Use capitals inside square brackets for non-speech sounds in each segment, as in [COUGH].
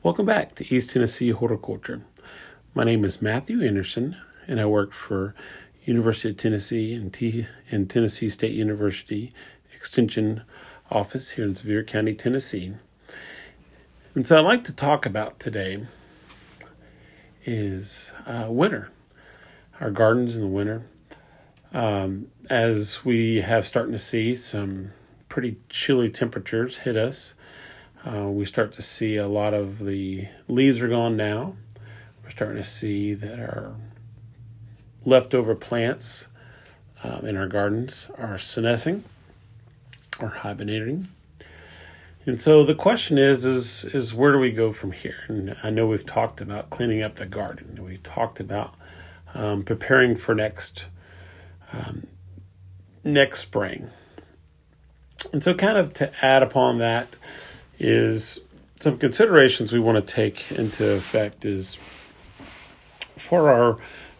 Welcome back to East Tennessee Horticulture. My name is Matthew Anderson, and I work for University of Tennessee and, T- and Tennessee State University Extension Office here in Sevier County, Tennessee. And so I'd like to talk about today is uh, winter, our gardens in the winter. Um, as we have starting to see some pretty chilly temperatures hit us, uh, we start to see a lot of the leaves are gone now. We're starting to see that our leftover plants um, in our gardens are senescing or hibernating. And so the question is, is, is where do we go from here? And I know we've talked about cleaning up the garden. We've talked about um, preparing for next um, next spring. And so, kind of to add upon that, is some considerations we want to take into effect is for our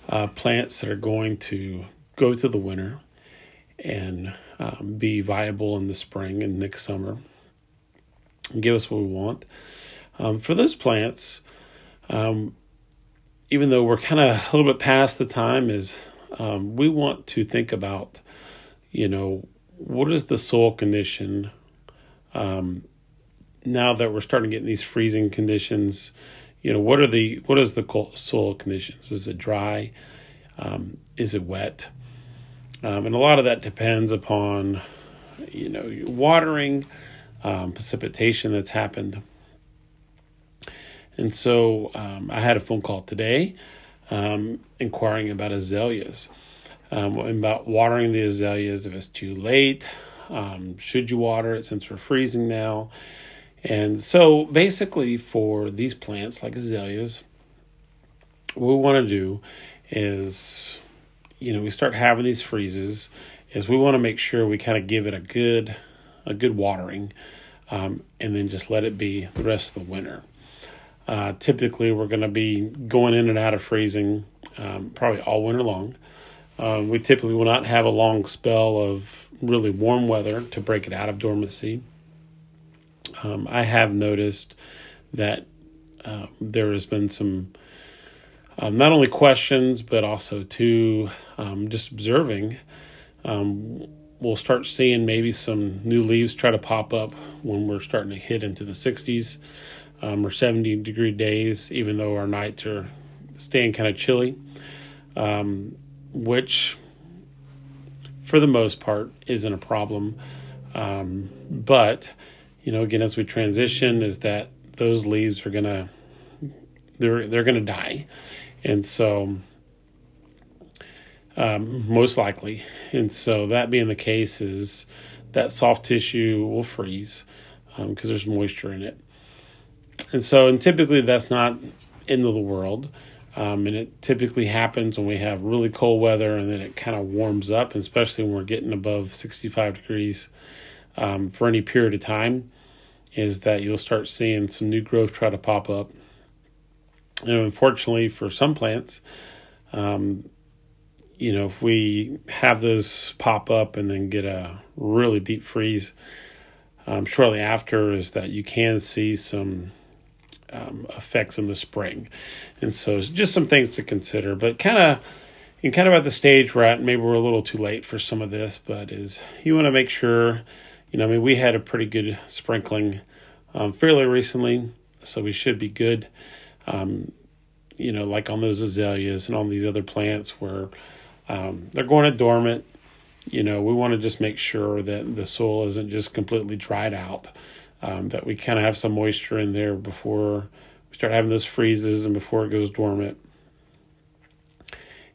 uh, plants that are going to go to the winter and um, be viable in the spring and next summer and give us what we want. Um, for those plants, um, even though we're kind of a little bit past the time, is um, we want to think about, you know, what is the soil condition um, now that we're starting to get these freezing conditions, you know, what are the what is the soil conditions? Is it dry? Um, is it wet? Um, and a lot of that depends upon, you know, watering, um, precipitation that's happened. And so um, I had a phone call today um, inquiring about azaleas, um, about watering the azaleas if it's too late. should you water it since we're freezing now? And so basically, for these plants like azaleas, what we want to do is, you know, we start having these freezes, is we want to make sure we kind of give it a good, a good watering, um, and then just let it be the rest of the winter. Uh, typically, we're going to be going in and out of freezing um, probably all winter long. Um, we typically will not have a long spell of really warm weather to break it out of dormancy um, I have noticed that uh, there has been some um, not only questions but also to um, just observing. Um, we'll start seeing maybe some new leaves try to pop up when we're starting to hit into the 60s um, or 70 degree days, even though our nights are staying kind of chilly, which for the most part isn't a problem. but you know, again, as we transition, is that those leaves are gonna they're they're gonna die, and so um, most likely, and so that being the case, is that soft tissue will freeze because um, there's moisture in it, and so and typically that's not end of the world. Um, and it typically happens when we have really cold weather and then it kind of warms up, especially when we're getting above 65 degrees um, for any period of time is that you'll start seeing some new growth try to pop up. And unfortunately, for some plants, um, you know, if we have those pop up and then get a really deep freeze um, shortly after, is that you can see some um, effects in the spring. And so, just some things to consider. But kind of, and kind of at the stage we're at, maybe we're a little too late for some of this, but is you want to make sure you know, I mean, we had a pretty good sprinkling um, fairly recently, so we should be good. Um, you know, like on those azaleas and on these other plants where um, they're going to dormant. You know, we want to just make sure that the soil isn't just completely dried out, um, that we kind of have some moisture in there before we start having those freezes and before it goes dormant.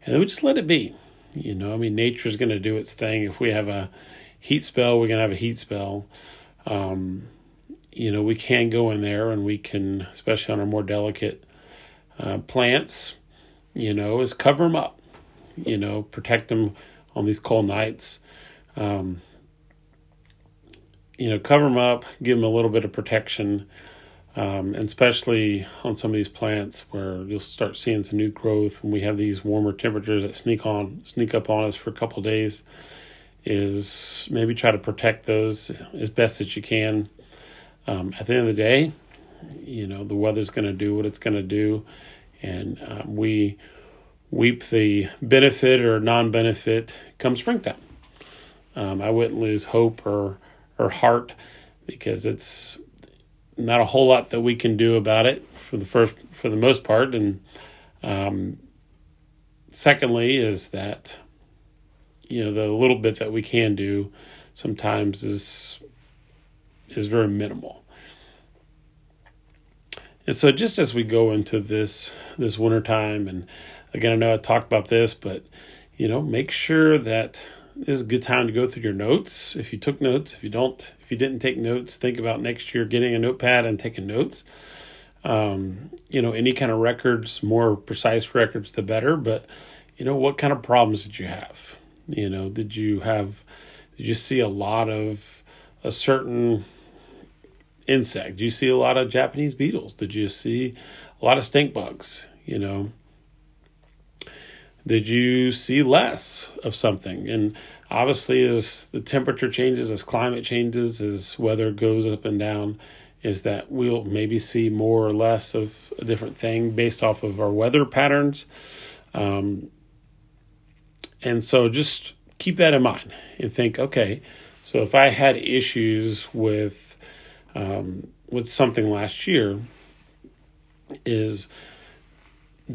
And then we just let it be. You know, I mean, nature's going to do its thing. If we have a heat spell, we're going to have a heat spell. Um, you know, we can go in there and we can, especially on our more delicate uh, plants, you know, is cover them up, you know, protect them on these cold nights. Um, you know, cover them up, give them a little bit of protection, um, and especially on some of these plants where you'll start seeing some new growth when we have these warmer temperatures that sneak on, sneak up on us for a couple days is maybe try to protect those as best as you can. Um, at the end of the day, you know the weather's going to do what it's going to do, and um, we weep the benefit or non-benefit come springtime. Um, I wouldn't lose hope or or heart because it's not a whole lot that we can do about it for the first for the most part, and um, secondly is that you know the little bit that we can do sometimes is is very minimal. And so just as we go into this this winter time and again I know I talked about this but you know make sure that this is a good time to go through your notes. If you took notes if you don't if you didn't take notes think about next year getting a notepad and taking notes. Um, you know any kind of records more precise records the better but you know what kind of problems did you have you know did you have did you see a lot of a certain insect? Did you see a lot of Japanese beetles? Did you see a lot of stink bugs? You know, did you see less of something? And obviously, as the temperature changes, as climate changes, as weather goes up and down, is that we'll maybe see more or less of a different thing based off of our weather patterns. Um, and so just keep that in mind and think, okay, so if I had issues with um, with something last year, is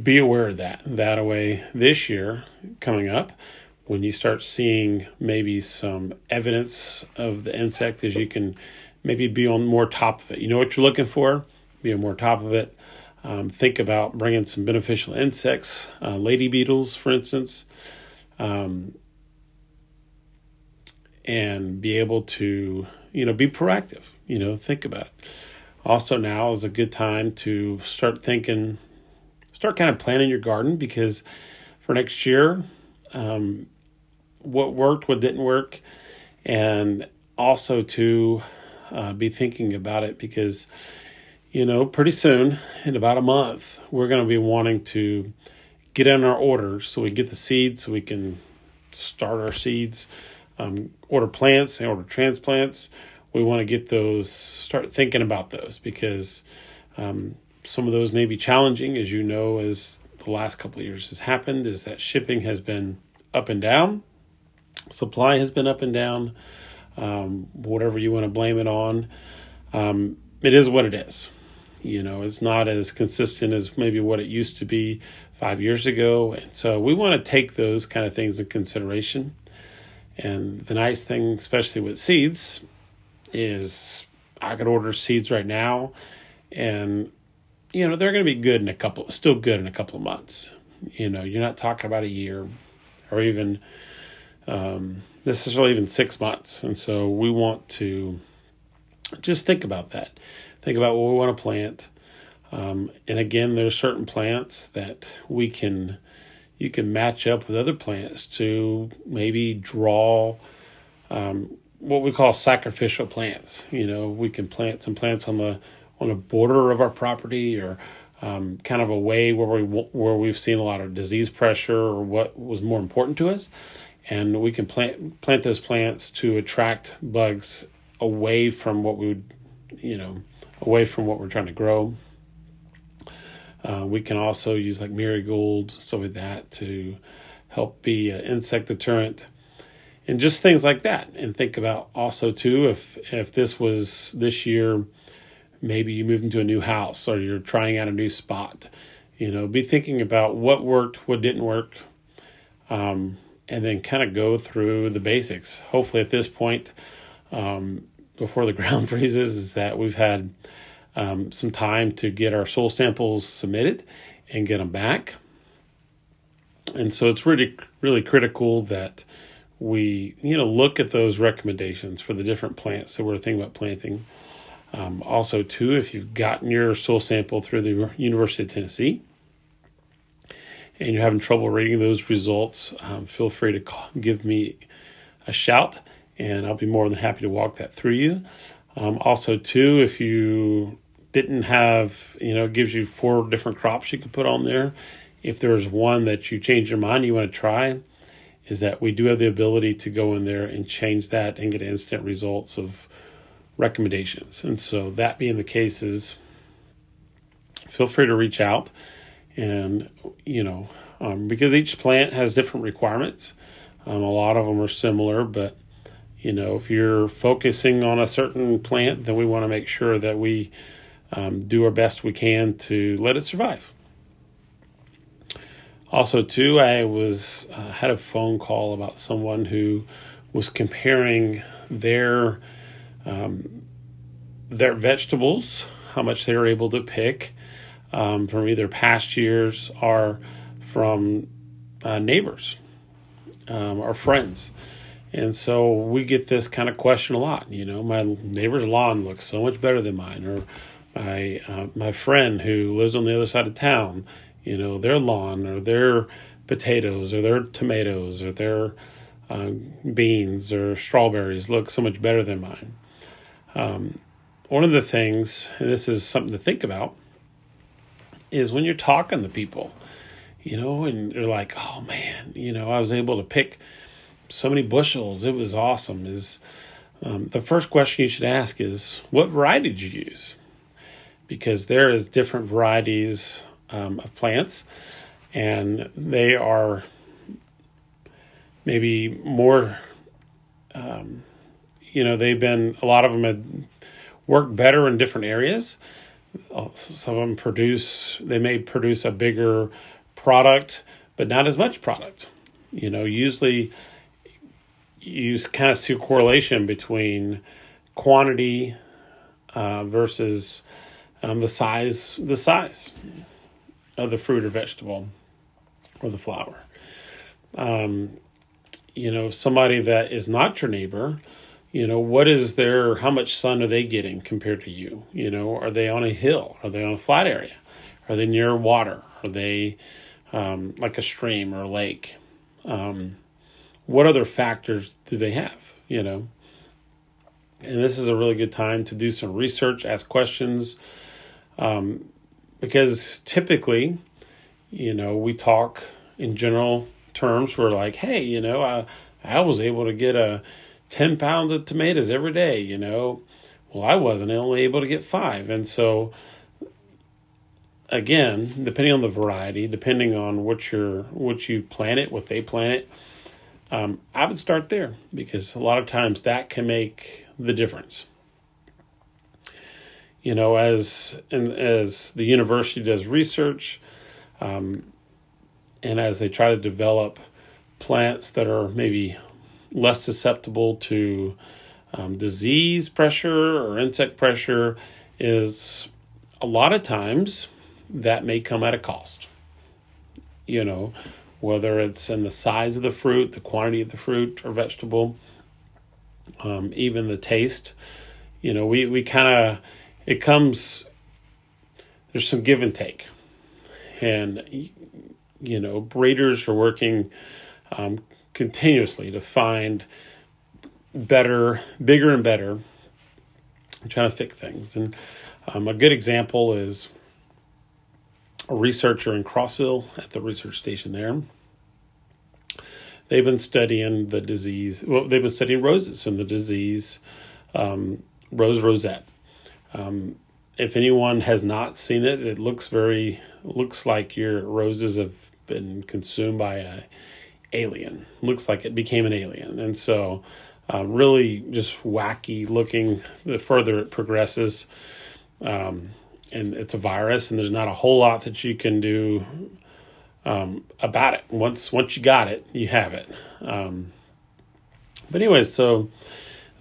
be aware of that. That way, this year coming up, when you start seeing maybe some evidence of the insect, as you can maybe be on more top of it. You know what you're looking for, be on more top of it. Um, think about bringing some beneficial insects, uh, lady beetles, for instance. Um, and be able to, you know, be proactive, you know, think about it. Also, now is a good time to start thinking, start kind of planning your garden because for next year, um, what worked, what didn't work, and also to uh, be thinking about it because, you know, pretty soon, in about a month, we're going to be wanting to get in our orders so we get the seeds so we can start our seeds um, order plants and order transplants, we want to get those, start thinking about those because um, some of those may be challenging, as you know, as the last couple of years has happened, is that shipping has been up and down, supply has been up and down, um, whatever you want to blame it on. Um, it is what it is. You know, it's not as consistent as maybe what it used to be five years ago. And so we want to take those kind of things in consideration. And the nice thing, especially with seeds, is I could order seeds right now, and you know they're going to be good in a couple, still good in a couple of months. You know, you're not talking about a year, or even um, really even six months. And so we want to just think about that. Think about what we want to plant. Um, and again, there's certain plants that we can you can match up with other plants to maybe draw um, what we call sacrificial plants. You know, we can plant some plants on the on the border of our property or um, kind of a way where we where we've seen a lot of disease pressure or what was more important to us, and we can plant plant those plants to attract bugs away from what we would, you know, away from what we're trying to grow. Uh, we can also use like marigolds, stuff like that, to help be an insect deterrent, and just things like that. And think about also too if if this was this year, maybe you moved into a new house or you're trying out a new spot. You know, be thinking about what worked, what didn't work, um, and then kind of go through the basics. Hopefully, at this point, um, before the [LAUGHS] ground freezes, is that we've had um, some time to get our soil samples submitted and get them back. And so it's really, really critical that we, you know, look at those recommendations for the different plants that we're thinking about planting. Um, also, too, if you've gotten your soil sample through the University of Tennessee and you're having trouble reading those results, um, feel free to call, give me a shout, and I'll be more than happy to walk that through you. Um, also, too, if you didn't have, you know, gives you four different crops you could put on there. If there's one that you change your mind, you want to try, is that we do have the ability to go in there and change that and get instant results of recommendations. And so that being the case is feel free to reach out. And, you know, um, because each plant has different requirements. Um, a lot of them are similar, but, you know, if you're focusing on a certain plant, then we want to make sure that we um, do our best we can to let it survive. Also, too, I was uh, had a phone call about someone who was comparing their um, their vegetables, how much they were able to pick um, from either past years or from uh, neighbors um, or friends. And so we get this kind of question a lot. You know, my neighbor's lawn looks so much better than mine, or my uh, my friend who lives on the other side of town, you know, their lawn or their potatoes or their tomatoes or their uh, beans or strawberries look so much better than mine. Um, one of the things, and this is something to think about, is when you're talking to people, you know, and you're like, oh man, you know, I was able to pick so many bushels. It was awesome. Is um, the first question you should ask is, what variety did you use? Because there is different varieties um, of plants, and they are maybe more. Um, you know, they've been a lot of them had worked better in different areas. Some of them produce. They may produce a bigger product, but not as much product. You know, usually you kind of see a correlation between quantity uh, versus um, the size the size of the fruit or vegetable or the flower. Um, you know, somebody that is not your neighbor, you know, what is their how much sun are they getting compared to you? You know, are they on a hill? Are they on a flat area? Are they near water? Are they um, like a stream or a lake? Um, what other factors do they have? You know, and this is a really good time to do some research, ask questions, um, because typically, you know, we talk in general terms. We're like, hey, you know, I I was able to get a ten pounds of tomatoes every day. You know, well, I wasn't only able to get five, and so again, depending on the variety, depending on what you're what you plant it, what they plant it, um, I would start there because a lot of times that can make the difference. You know, as and as the university does research, um, and as they try to develop plants that are maybe less susceptible to um, disease pressure or insect pressure, is a lot of times that may come at a cost. You know, whether it's in the size of the fruit, the quantity of the fruit or vegetable, um, even the taste. You know, we, we kind of, it comes, there's some give and take. And, you know, breeders are working um, continuously to find better, bigger and better, trying to fix things. And um, a good example is a researcher in Crossville at the research station there. They've been studying the disease. Well, they've been studying roses and the disease um, rose rosette. Um, if anyone has not seen it, it looks very looks like your roses have been consumed by a alien. Looks like it became an alien, and so uh, really just wacky looking. The further it progresses, um, and it's a virus, and there's not a whole lot that you can do um, about it. Once once you got it, you have it. Um, but anyway, so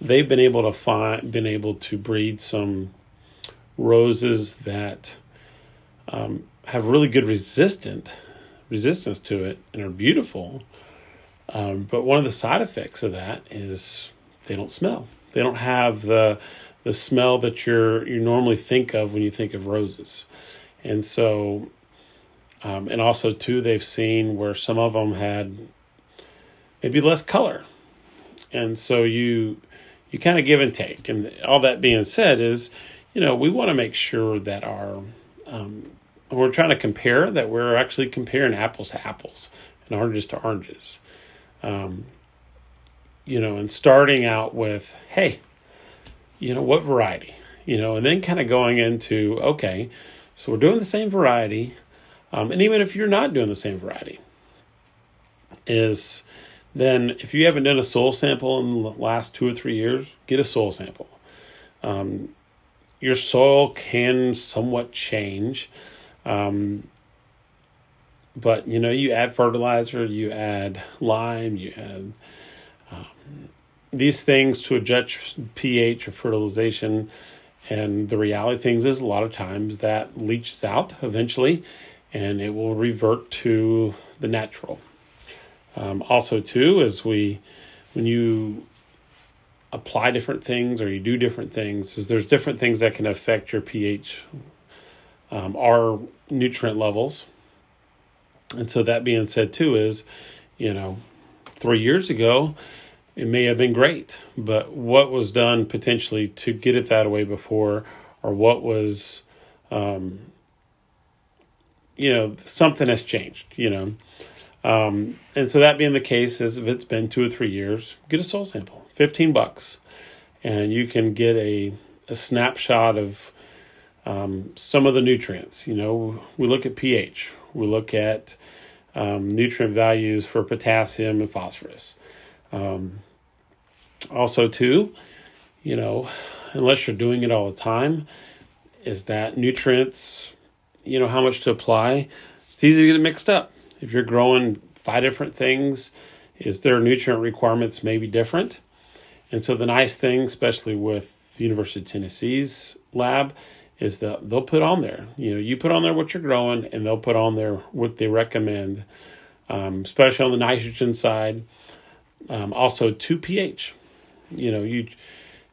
they've been able to find, been able to breed some roses that um, have really good resistant resistance to it and are beautiful. Um, but one of the side effects of that is they don't smell. They don't have the the smell that you're you normally think of when you think of roses. And so um, and also too they've seen where some of them had maybe less color. And so you you kind of give and take. And all that being said is, you know, we want to make sure that our um, we're trying to compare that we're actually comparing apples to apples and oranges to oranges. Um, you know, and starting out with, hey, you know, what variety? You know, and then kind of going into, okay, So we're doing the same variety, um, and even if you're not doing the same variety, is then if you haven't done a soil sample in the last two or three years, get a soil sample. Um, your soil can somewhat change. Um, but you know, you add fertilizer, you add lime, you add um, these things to adjust pH or fertilization. And the reality things is a lot of times that leaches out eventually and it will revert to the natural. Um, also, too, as we, when you apply different things or you do different things, is there's different things that can affect your pH, um, our nutrient levels. And so that being said, too, is, you know, three years ago, it may have been great, but what was done potentially to get it that way before, or what was, um, you know, something has changed, you know. Um, and so that being the case, is if it's been two or three years, get a soil sample, fifteen bucks, and you can get a a snapshot of um, some of the nutrients. You know, we look at pH, we look at um, nutrient values for potassium and phosphorus. Um, also, too, you know, unless you're doing it all the time, is that nutrients, you know, how much to apply. It's easy to get mixed up. If you're growing five different things, is their nutrient requirements may be different. And so the nice thing, especially with the University of Tennessee's lab, is that they'll put on there. You know, you put on there what you're growing, and they'll put on there what they recommend, um, especially on the nitrogen side. Um, also, two pH. You know, you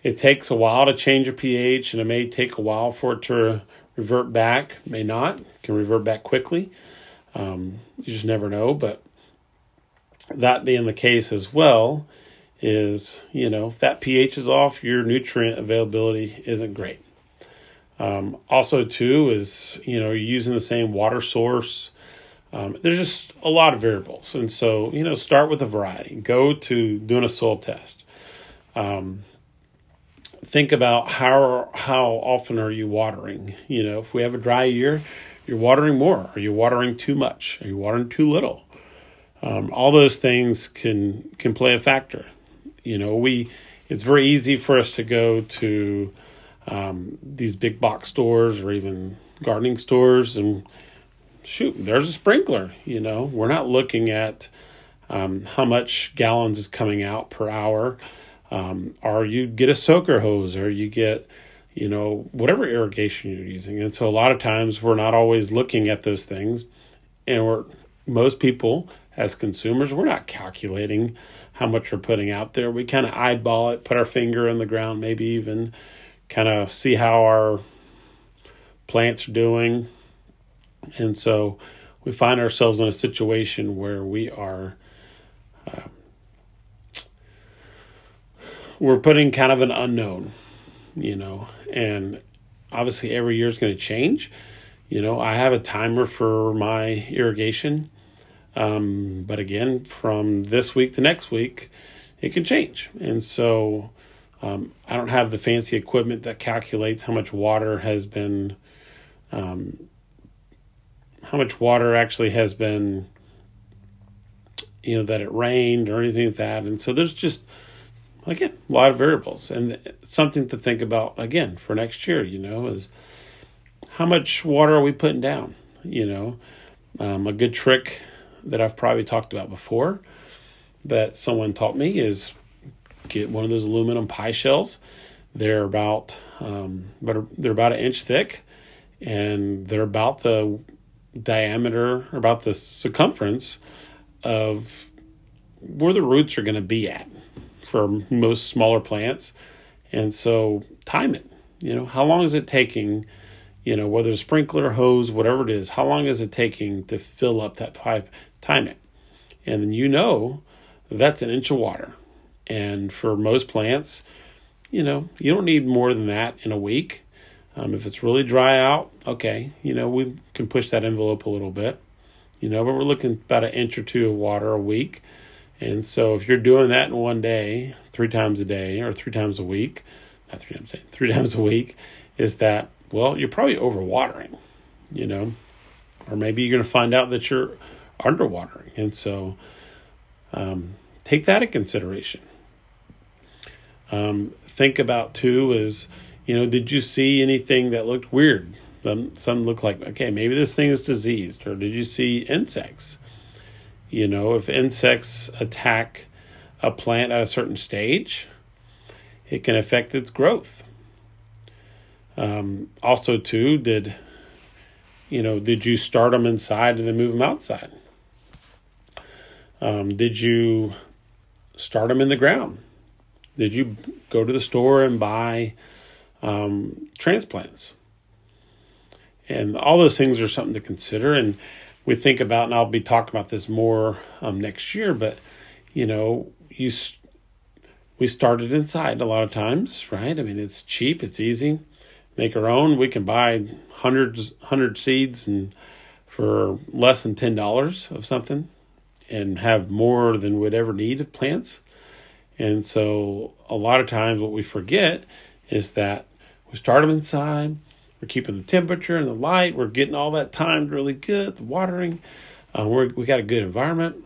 it takes a while to change a pH, and it may take a while for it to revert back. May not can revert back quickly. Um, you just never know. But that being the case as well, is you know that pH is off, your nutrient availability isn't great. Um, also, too, is you know you're using the same water source. Um, there's just a lot of variables, and so you know start with a variety. Go to doing a soil test. Um, think about how how often are you watering? You know, if we have a dry year, you're watering more. Are you watering too much? Are you watering too little? Um, all those things can can play a factor. You know, we it's very easy for us to go to um, these big box stores or even gardening stores and shoot, there's a sprinkler. You know, we're not looking at um, how much gallons is coming out per hour. Um, or you get a soaker hose, or you get, you know, whatever irrigation you're using. And so a lot of times we're not always looking at those things, and we're most people as consumers we're not calculating how much we're putting out there. We kind of eyeball it, put our finger in the ground, maybe even kind of see how our plants are doing. And so we find ourselves in a situation where we are uh, we're putting kind of an unknown, you know, and obviously every year is going to change. You know, I have a timer for my irrigation, um, but again, from this week to next week, it can change, and so um, I don't have the fancy equipment that calculates how much water has been, um, how much water actually has been, you know, that it rained or anything like that. And so there's just, again, a lot of variables and something to think about again for next year, you know, is how much water are we putting down? You know, um, a good trick that I've probably talked about before that someone taught me is get one of those aluminum pie shells. They're about um, but they're about an inch thick, and they're about the diameter, about the circumference of where the roots are going to be at for most smaller plants. And so time it. You know, how long is it taking? You know, whether it's sprinkler, hose, whatever it is, how long is it taking to fill up that pipe? Time it. And you know that's an inch of water. And for most plants, you know, you don't need more than that in a week. Um, if it's really dry out, okay, you know, we can push that envelope a little bit, you know, but we're looking about an inch or two of water a week. And so if you're doing that in one day, three times a day or three times a week, not three times a day, three [LAUGHS] times a week, is that, well, you're probably overwatering. you know, or maybe you're going to find out that you're underwatering. And so um, take that in consideration. Um, think about too is, you know, did you see anything that looked weird? Some, some look like, okay, maybe this thing is diseased, or did you see insects? You know, if insects attack a plant at a certain stage, it can affect its growth. Um, also, too, did you know? Did you start them inside and then move them outside? Um, did you start them in the ground? Did you go to the store and buy um, transplants? And all those things are something to consider. And we think about, and I'll be talking about this more um, next year, but you know, you we started inside a lot of times, right? I mean, it's cheap, it's easy. Make our own. We can buy hundreds, hundred seeds and for less than ten dollars of something, and have more than we'd ever need of plants. And so, a lot of times, what we forget is that we start them inside. We're keeping the temperature and the light. We're getting all that timed really good. The watering. Uh, we're, we got a good environment.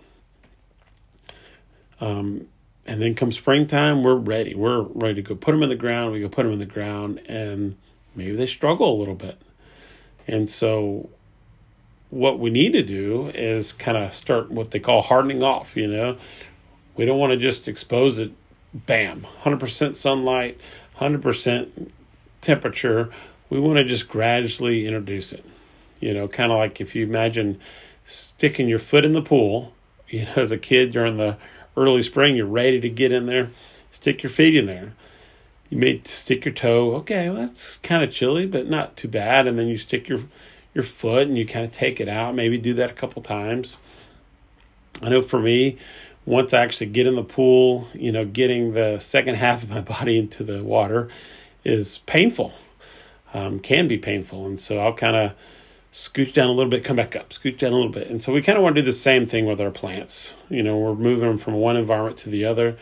Um, and then come springtime, we're ready. We're ready to go put them in the ground. We go put them in the ground, and maybe they struggle a little bit. And so, what we need to do is kind of start what they call hardening off. You know, we don't want to just expose it, bam, 100% sunlight, 100% temperature. We want to just gradually introduce it. You know, kind of like if you imagine sticking your foot in the pool, [LAUGHS] you know, as a kid during the early spring, you're ready to get in there, stick your feet in there. You may stick your toe. Okay, well, that's kind of chilly, but not too bad. And then you stick your your foot and you kind of take it out. Maybe do that a couple times. I know for me, once I actually get in the pool, you know, getting the second [LAUGHS] half of my body into the water is painful. Um, can be painful, and so I'll kind of scooch down a little bit, come back up, scooch down a little bit. And so we kind of want to do the same thing with our plants. You know, we're moving them from one environment to the other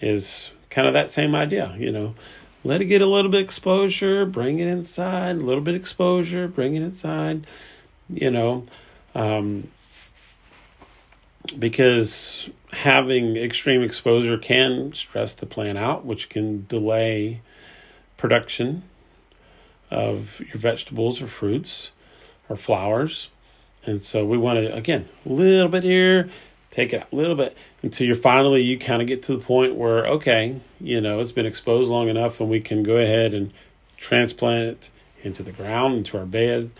is kind of that same idea, you know. Let it get a little bit exposure, bring it inside, a little bit exposure, bring it inside, you know. Um, because having extreme exposure can stress the plant out, which can delay production of your vegetables or fruits or flowers. And so we want to, again, a little bit here, take it a little bit until you're finally, you kind of get to the point where, okay, you know, it's been exposed long enough and we can go ahead and transplant it into the ground, into our bed,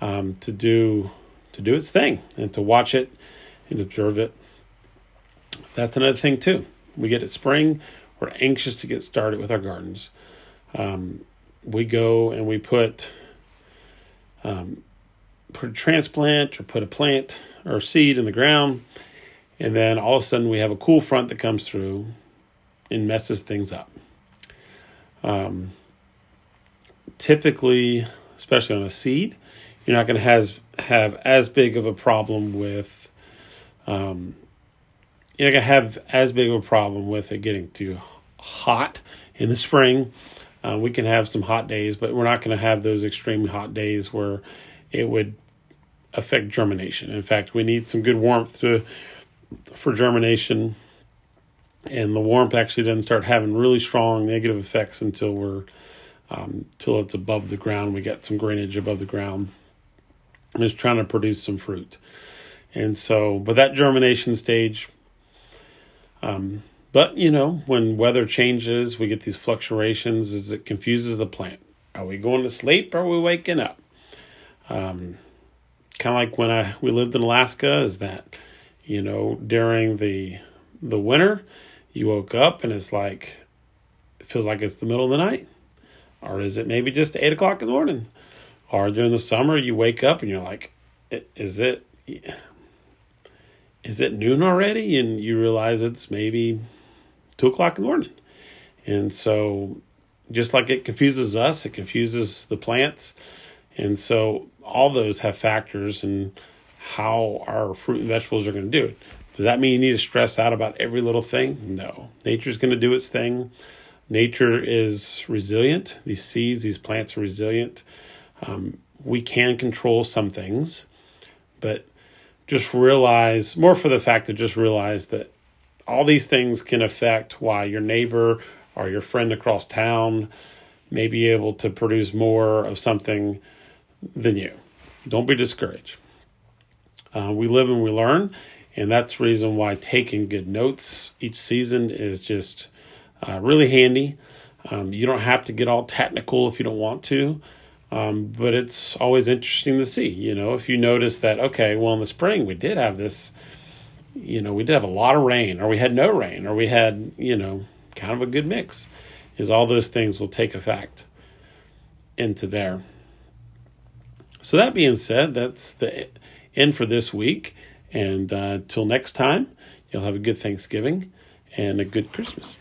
um, to do to do its thing and to watch it and observe it. That's another thing too. We get it spring, we're anxious to get started with our gardens. Um, we go and we put um, put a transplant or put a plant or seed in the ground, and then all of a sudden we have a cool front that comes through and messes things up. Um, typically, especially on a seed, you're not going to have as big of a problem with. Um, you're not going to have as big of a problem with it getting too hot in the spring. Uh, we can have some hot days, but we're not going to have those extremely hot days where it would affect germination. In fact, we need some good warmth to for germination, and the warmth actually doesn't start having really strong negative effects until we're um, till it's above the ground. We get some greenage above the ground, and it's trying to produce some fruit. And so, but that germination stage, um, but you know, when weather changes, we get these fluctuations. As it confuses the plant. Are we going to sleep? Or are we waking up? Um, kind of like when I we lived in Alaska. Is that you know during the the winter, you woke up and it's like it feels like it's the middle of the night, or is it maybe just eight o'clock in the morning? Or during the summer, you wake up and you're like, is it is it noon already? And you realize it's maybe two o'clock in the morning. And so, just like it confuses us, it confuses the plants. And so, all those have factors in how our fruit and vegetables are going to do it. Does that mean you need to stress out about every little thing? No. Nature's going to do its thing. Nature is resilient. These seeds, these plants are resilient. Um, we can control some things, but just realize more for the fact to just realize that all these things can affect why your neighbor or your friend across town may be able to produce more of something than you. Don't be discouraged. Uh, we live and we learn, and that's the reason why taking good notes each season is just uh, really handy. Um, you don't have to get all technical if you don't want to, um, but it's always interesting to see. You know, if you notice that, okay, well, in the spring we did have this, you know, we did have a lot of rain, or we had no rain, or we had, you know, kind of a good mix, is all those things will take effect into there. So, that being said, that's the end for this week. And uh, till next time, you'll have a good Thanksgiving and a good Christmas.